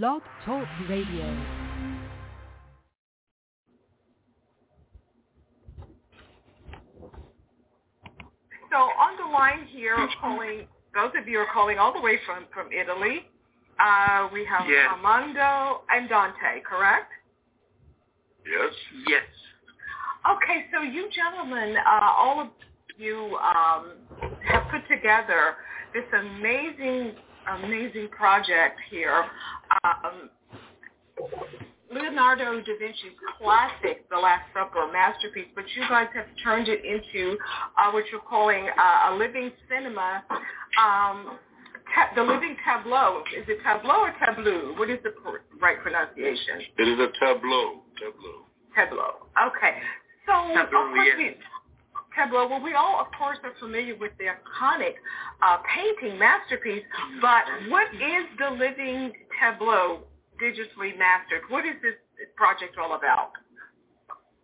Blog Talk Radio. So on the line here, calling those of you are calling all the way from from Italy. Uh, we have Yes. Armando and Dante, correct? Yes. Yes. Okay, so you gentlemen, uh, all of you um, have put together this amazing, amazing project here. Um, Leonardo da Vinci's classic, The Last Supper, masterpiece, but you guys have turned it into uh, what you're calling uh, a living cinema, um, ta- the living tableau. Is it tableau or tableau? What is the pr- right pronunciation? It is a tableau. Tableau. Tableau. Okay. So, Tableau, of course, yes. we, Tableau, well, we all, of course, are familiar with the iconic uh, painting masterpiece, but what is the living Tableau digitally mastered? What is this project all about?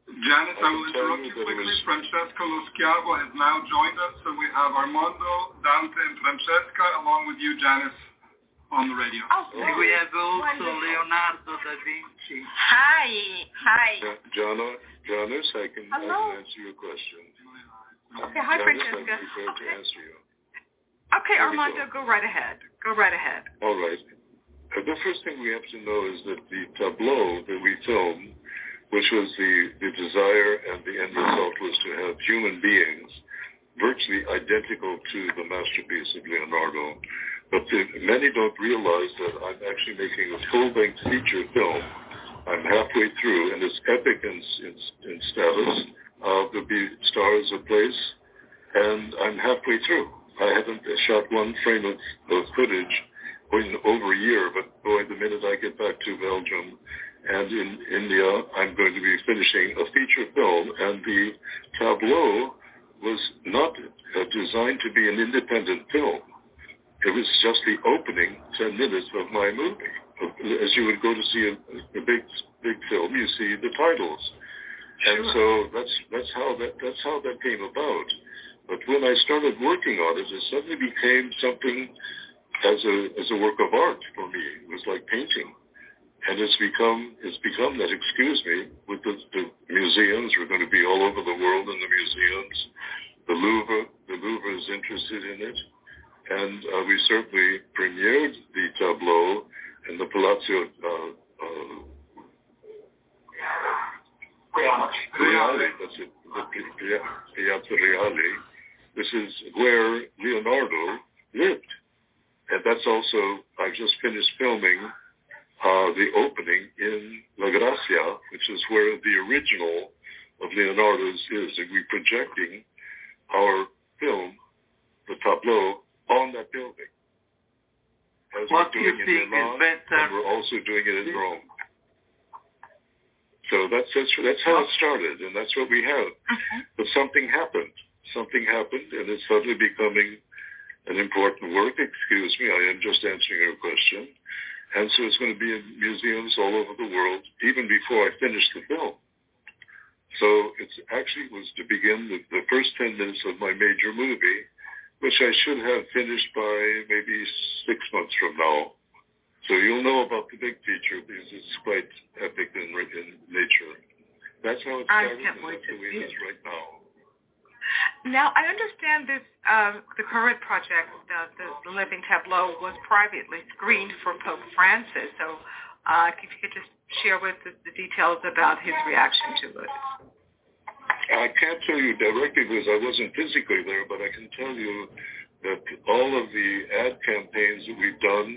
Janice, I I will interrupt you you that it quickly. was- Francesca Lo has now joined us, so we have Armando, Dante, and Francesca, along with you, Janice, on the radio. Oh, And we have also wonderful. Leonardo da Vinci. Hi, hi. Ja- Jana, Janice, I can, I Hello. can answer your question. Okay, hi, Francesca. Okay. Okay, Armando, go. go right ahead. Go right ahead. All right. Uh, The first thing we have to know is that the tableau that we filmed, which was the, the desire and the end result was to have human beings virtually identical to the masterpiece of Leonardo. But the, many don't realize that I'm actually making a full-length feature film. I'm halfway through, and it's epic in, in, in status. Uh, there'll be stars ablaze, and I'm halfway through. I haven't shot one frame of, of footage in over a year, but boy, the minute I get back to Belgium and in India, I'm going to be finishing a feature film, and the tableau was not uh, designed to be an independent film. It was just the opening 10 minutes of my movie. As you would go to see a, a big, big film, you see the titles. And so that's, that's how that, that's how that came about. But when I started working on it, it suddenly became something as a, as a work of art for me. It was like painting. And it's become, it's become that, excuse me, with the, the museums. We're going to be all over the world in the museums. The Louvre, the Louvre is interested in it. And uh, we certainly premiered the tableau in the Palazzo uh, uh, Reale. That's it. The Piazza Reale. This is where Leonardo lived. And that's also, I've just finished filming uh, the opening in La Gracia, which is where the original of Leonardo's is. And we're projecting our film, the tableau, on that building. As What we're doing in Milan, better? and we're also doing it in Rome. So that's that's that's how it started, and that's what we have. Uh-huh. But something happened. Something happened, and it's suddenly becoming an important work. Excuse me, I am just answering your question. And so it's going to be in museums all over the world, even before I finish the film. So it's actually was to begin the, the first 10 minutes of my major movie, which I should have finished by maybe six months from now. So you'll know about the big feature because it's quite epic in, in nature. That's how it I started, can't wait to the see it. right now. Now, I understand this, uh, the current project, uh, the, the Living Tableau, was privately screened for Pope Francis. So uh, if you could just share with us the details about his reaction to it. I can't tell you directly because I wasn't physically there, but I can tell you that all of the ad campaigns that we've done,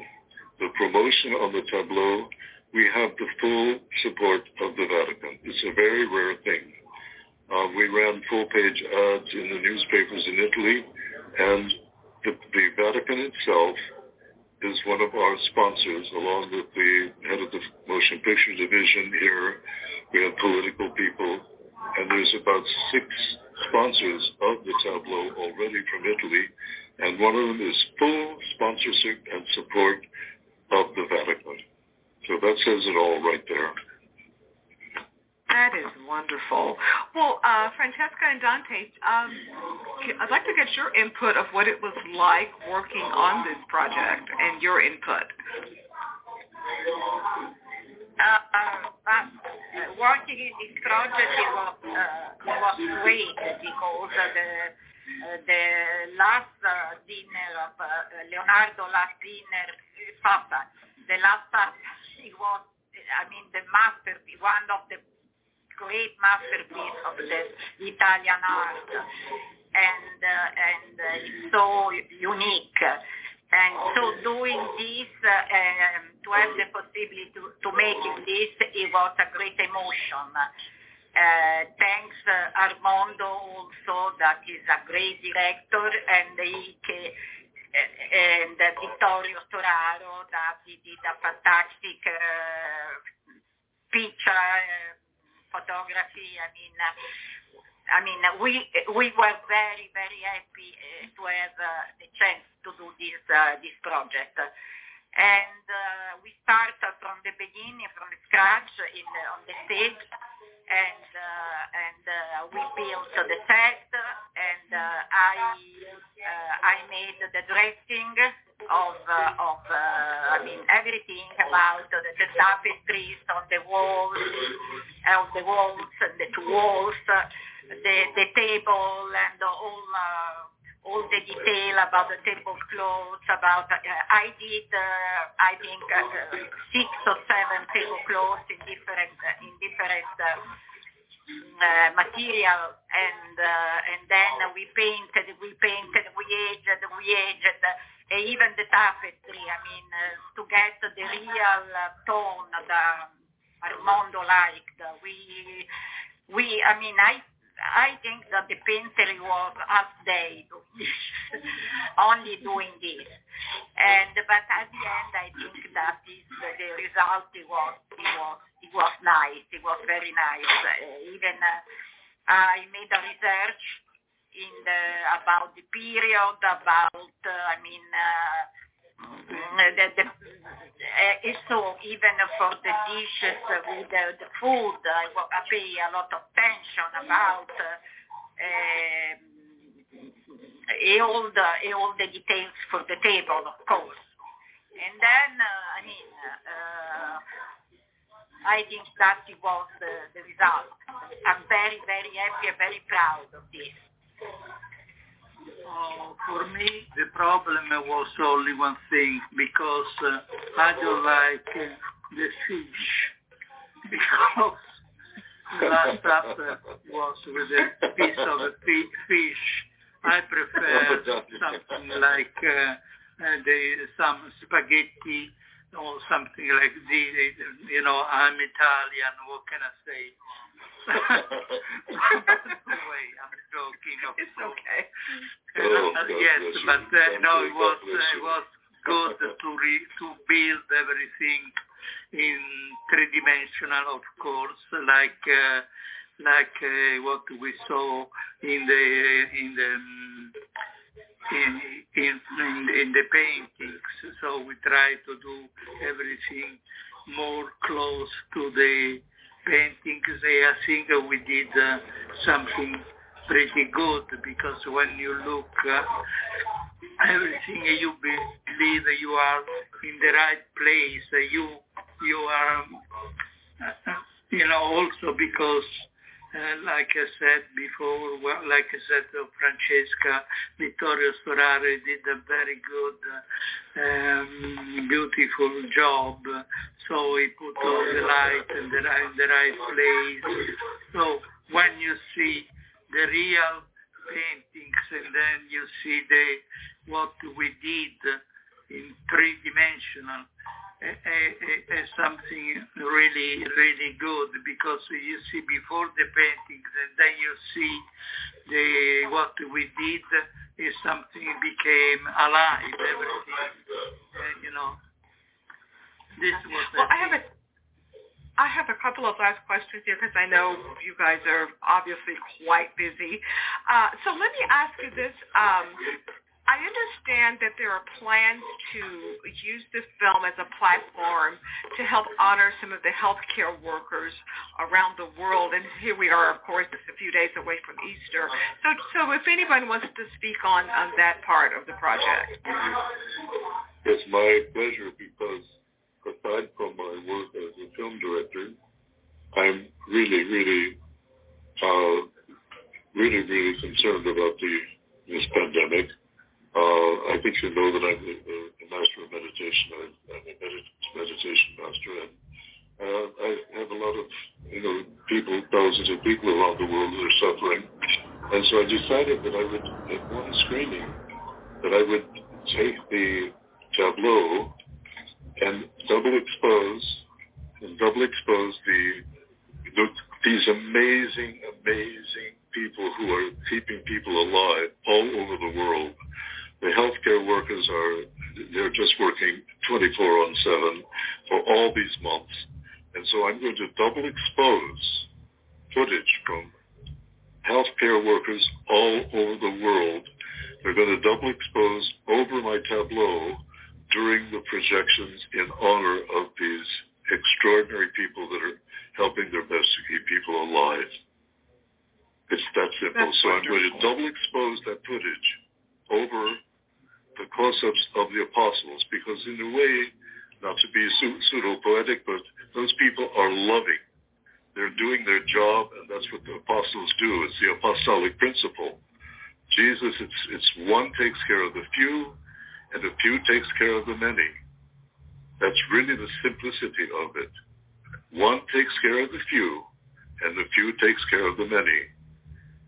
the promotion on the tableau, we have the full support of the Vatican. It's a very rare thing. Uh, we ran full-page ads in the newspapers in Italy, and the, the Vatican itself is one of our sponsors, along with the head of the motion picture division here. We have political people, and there's about six sponsors of the tableau already from Italy, and one of them is full sponsorship and support of the Vatican. So that says it all right there. That is wonderful. Well, uh, Francesca and Dante, um, I'd like to get your input of what it was like working on this project and your input. Uh, but working in this project it was, uh, was great because the, uh, the last uh, dinner of uh, Leonardo last dinner Papa, the last part it was I mean the masterpiece one of the great masterpiece of the Italian art and uh, and uh, so unique and so doing this, uh, um, to have the possibility to, to making this, it was a great emotion. Uh, thanks uh, Armando also, that is a great director, and Ike, and uh, Vittorio Storaro, that he did a fantastic uh, picture, uh, photography. I mean, I mean, we we were very very happy to have uh, the chance to do this uh, this project, and we start from the beginning, from scratch in on the stage, and uh, and uh, we built the set, and I I made the dressing of of I mean everything about the, the tapestries on the walls, of the walls the two walls the the table and all uh, all the detail about the tablecloths. About uh, I did uh, I think uh, six or seven tablecloths in different in different. Uh, material and uh, and then we painted, we painted, we aged, we aged, uh, even the tapestry. I mean, to get the real tone that Armando liked. We we I mean I I think that the painter was half day only doing this. And but at the end, I think that the result it was it was it was nice. It was very nice. Uh, even uh, I made a research in the about the period about uh, I mean. The, the, uh, so even for the dishes with the, the food, I, pay a lot of attention about uh, all the all the details for the table, of course. And then, uh, I mean, uh, I think that it was the result. I'm very, very happy and very proud of this. Uh, for me, the problem was only one thing because uh, I don't like uh, the fish because the last supper was with a piece of a fish. I prefer something like uh, the, some spaghetti or something like this. You know, I'm Italian. What can I say? It's okay. Oh, Uh, yes, but uh, no, it was uh, it was good to to build everything in three dimensional, of course, like uh, like uh, what we saw in the in the um, in in in the paintings. So we try to do everything more close to the paintings. I think we did uh, something pretty good because when you look uh, everything you believe you are in the right place. You you are uh, you know also because uh, like I said before, well, like I said to Francesca, Vittorio Storaro did a very good, um, beautiful job. So he put all the light in the, in the right place. So when you see the real paintings and then you see the what we did in three dimensional is something really really good because you see before the paintings and then you see the what we did is something became alive everything uh, you know this was well I have a I have a couple of last questions here because I know you guys are obviously quite busy. Uh, so let me ask you this. Um, I understand that there are plans to use this film as a platform to help honor some of the healthcare workers around the world. And here we are, of course, just a few days away from Easter. So, so if anyone wants to speak on, on that part of the project. It's my pleasure because aside from my work as a film director, I'm really, really, uh, really, really concerned about the this pandemic. Uh, I think you know that I'm a, a master of meditation. I'm, I'm a med- meditation master, and uh, I have a lot of, you know, people, thousands of people around the world who are suffering. And so I decided that I would, at one screening, that I would take the tableau and double expose and double expose the, the these amazing, amazing people who are keeping people alive all over the world. The healthcare workers are they're just working 24 on 7 for all these months. And so I'm going to double expose footage from healthcare workers all over the world. They're going to double expose over my tableau during the projections in honor of these extraordinary people that are helping their best to keep people alive. It's that simple. That's so I'm going to double expose that footage over the close-ups of the apostles because in a way, not to be pseudo-poetic, but those people are loving. They're doing their job, and that's what the apostles do. It's the apostolic principle. Jesus, it's, it's one takes care of the few, and the few takes care of the many. That's really the simplicity of it. One takes care of the few, and the few takes care of the many.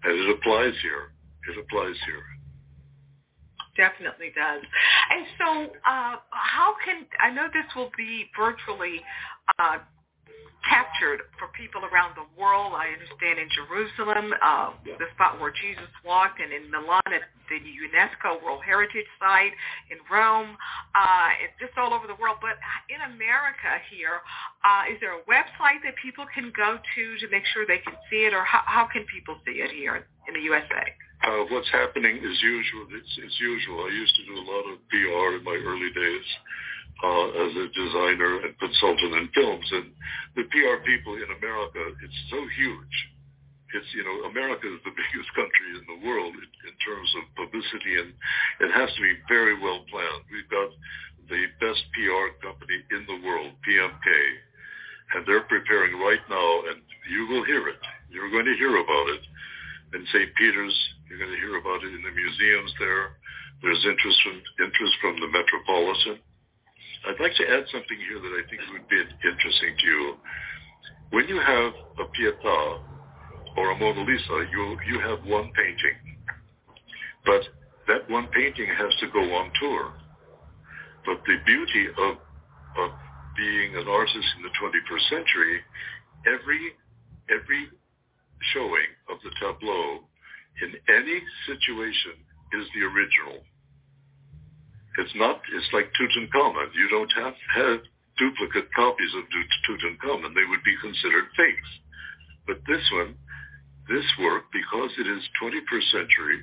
And it applies here. It applies here. Definitely does. And so, uh, how can I know this will be virtually uh, captured for people around the world? I understand in Jerusalem, uh, the spot where Jesus walked, and in Milan at the UNESCO World Heritage Site, in Rome, uh, just all over the world. But in America here, uh, is there a website that people can go to to make sure they can see it, or how, how can people see it here in the USA? Uh, what's happening is usual. It's, it's usual. I used to do a lot of PR in my early days uh, as a designer and consultant in films. And the PR people in America, it's so huge. It's, you know, America is the biggest country in the world in, in terms of publicity, and it has to be very well planned. We've got the best PR company in the world, PMK, and they're preparing right now, and you will hear it. You're going to hear about it in St. Peter's. You're going to hear about it in the museums there. There's interest from interest from the Metropolitan. I'd like to add something here that I think would be interesting to you. When you have a Pietà or a Mona Lisa, you you have one painting, but that one painting has to go on tour. But the beauty of of being an artist in the 21st century, every every showing the tableau in any situation is the original. It's not, it's like Tutankhamun. You don't have, have duplicate copies of Tutankhamun. They would be considered fakes. But this one, this work, because it is 21st century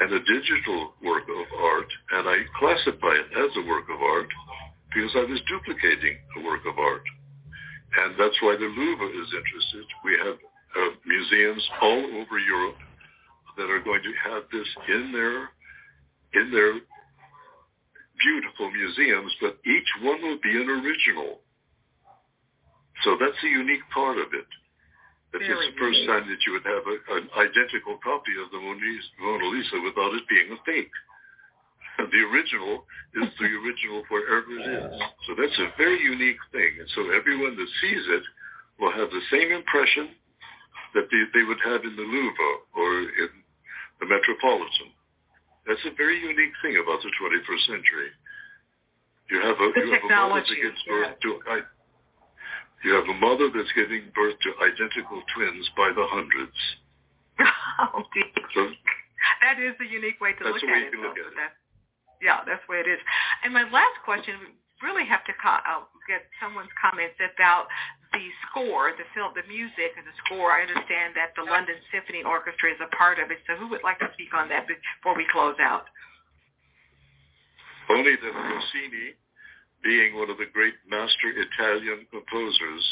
and a digital work of art, and I classify it as a work of art because I was duplicating a work of art. And that's why the Louvre is interested. We have uh, museums all over Europe that are going to have this in their in their beautiful museums, but each one will be an original. So that's the unique part of it. That Very it's the first unique. time that you would have a, an identical copy of the Mona Lisa, Mona Lisa without it being a fake. The original is the original wherever it is. So that's a very unique thing. And so everyone that sees it will have the same impression that they, they would have in the Louvre or in the Metropolitan. That's a very unique thing about the 21st century. You have a, The you have a mother that gives birth yeah. to I, you have a mother that's giving birth to identical twins by the hundreds. oh, dear. So That is a unique way to look at way it. look at it. That's, yeah, that's the way it is. And my last question, really have to co- uh, get someone's comments about the score, the film, the music and the score. I understand that the London Symphony Orchestra is a part of it. So who would like to speak on that before we close out? only that Rossini, being one of the great master Italian composers,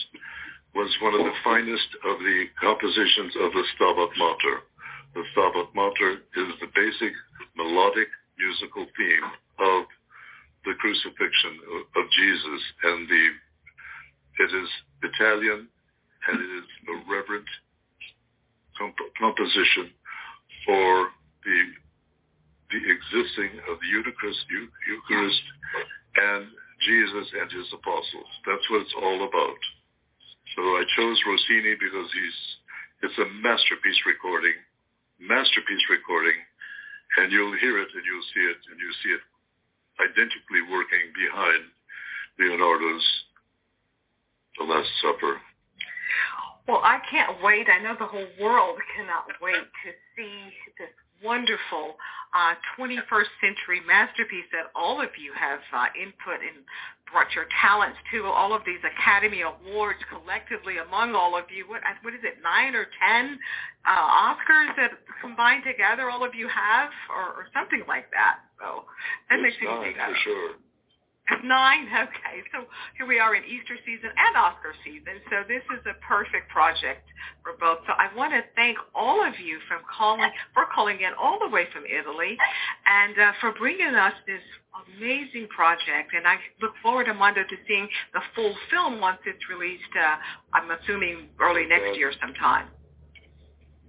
was one of the finest of the compositions of the Stabat Mater. The Stabat Mater is the basic melodic musical theme of the crucifixion of, Jesus, and the it is Italian and it is a reverent comp- composition for the the existing of the Eucharist, Eucharist and Jesus and his apostles. That's what it's all about. So I chose Rossini because he's it's a masterpiece recording, masterpiece recording, and you'll hear it and you'll see it and you'll see it identically working behind Leonardo's The Last Supper. Well, I can't wait. I know the whole world cannot wait to see this wonderful uh, 21st century masterpiece that all of you have uh, input and brought your talents to. All of these Academy Awards collectively among all of you. What what is it? Nine or ten uh, Oscars that combined together all of you have, or, or something like that. So that it's makes me nine, think. for sure. Nine? Okay. So here we are in Easter season and Oscar season. So this is a perfect project for both. So I want to thank all of you from calling, for calling in all the way from Italy and uh, for bringing us this amazing project. And I look forward, Armando, to seeing the full film once it's released, uh, I'm assuming early next year sometime.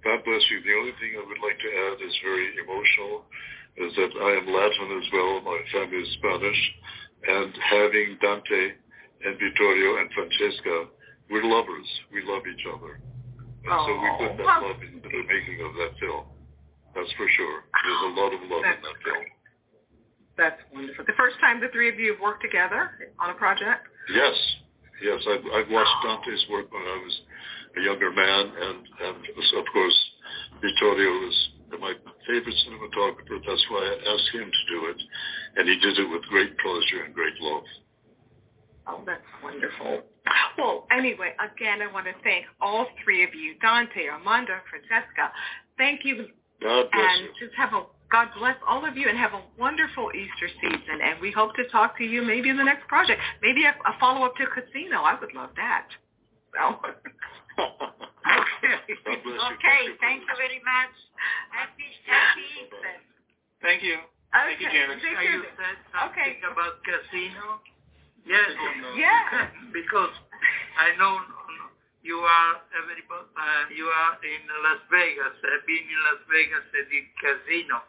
God bless you. The only thing I would like to add is very emotional, is that I am Latin as well. My family is Spanish and having Dante and Vittorio and Francesca, we're lovers. We love each other. And oh, so we put that love into the making of that film. That's for sure. There's a lot of love That's in that film. That's wonderful. The first time the three of you have worked together on a project? Yes. Yes, I've, I've watched Dante's work when I was a younger man, and, and of course Vittorio was my favorite cinematographer. That's why I asked him to do it, and he did it with great pleasure and great love. Oh, that's wonderful. Well, anyway, again, I want to thank all three of you, Dante, Armando, Francesca. Thank you. God bless and you. just have a God bless all of you and have a wonderful Easter season. And we hope to talk to you maybe in the next project. Maybe a, a follow-up to Casino. I would love that. Well, okay. God bless you. Okay, Thank you thank you very much. Happy, happy Easter. Thank you. okay. Thank you, Janice. Take Are you said Okay. about casino? Yes. Yeah. because I know you are everybody, uh, you are in Las Vegas. I've been in Las Vegas at the casino,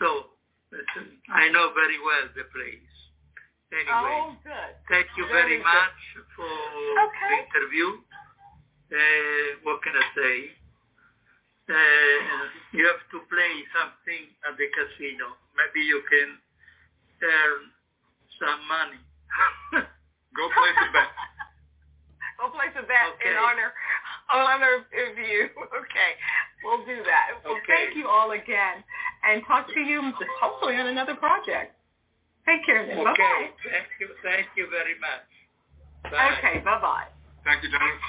so listen, I know very well the place. Anyway, Oh, good. thank you very very much for Okay. the interview. Uh, what can I say? Uh, you have to play something at the casino. Maybe you can earn some money. Go place a bet. We'll place a bet in Okay. honor honor of you. Okay, we'll do that. Well, Okay. thank you all again, and talk to you hopefully on another project. Take care. Then. Okay. bye. Thank you. Thank you very much. Bye. Okay. Bye bye. Thank you, Janice.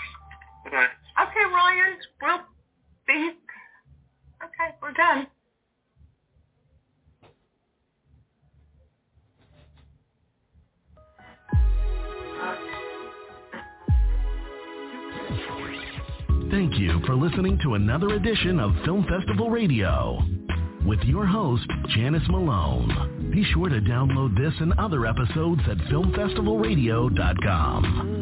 Bye. Okay, Ryan. Well, see. Okay, we're done. Thank you for listening to another edition of Film Festival Radio with your host, Janice Malone. Be sure to download this and other episodes at filmfestivalradio.com.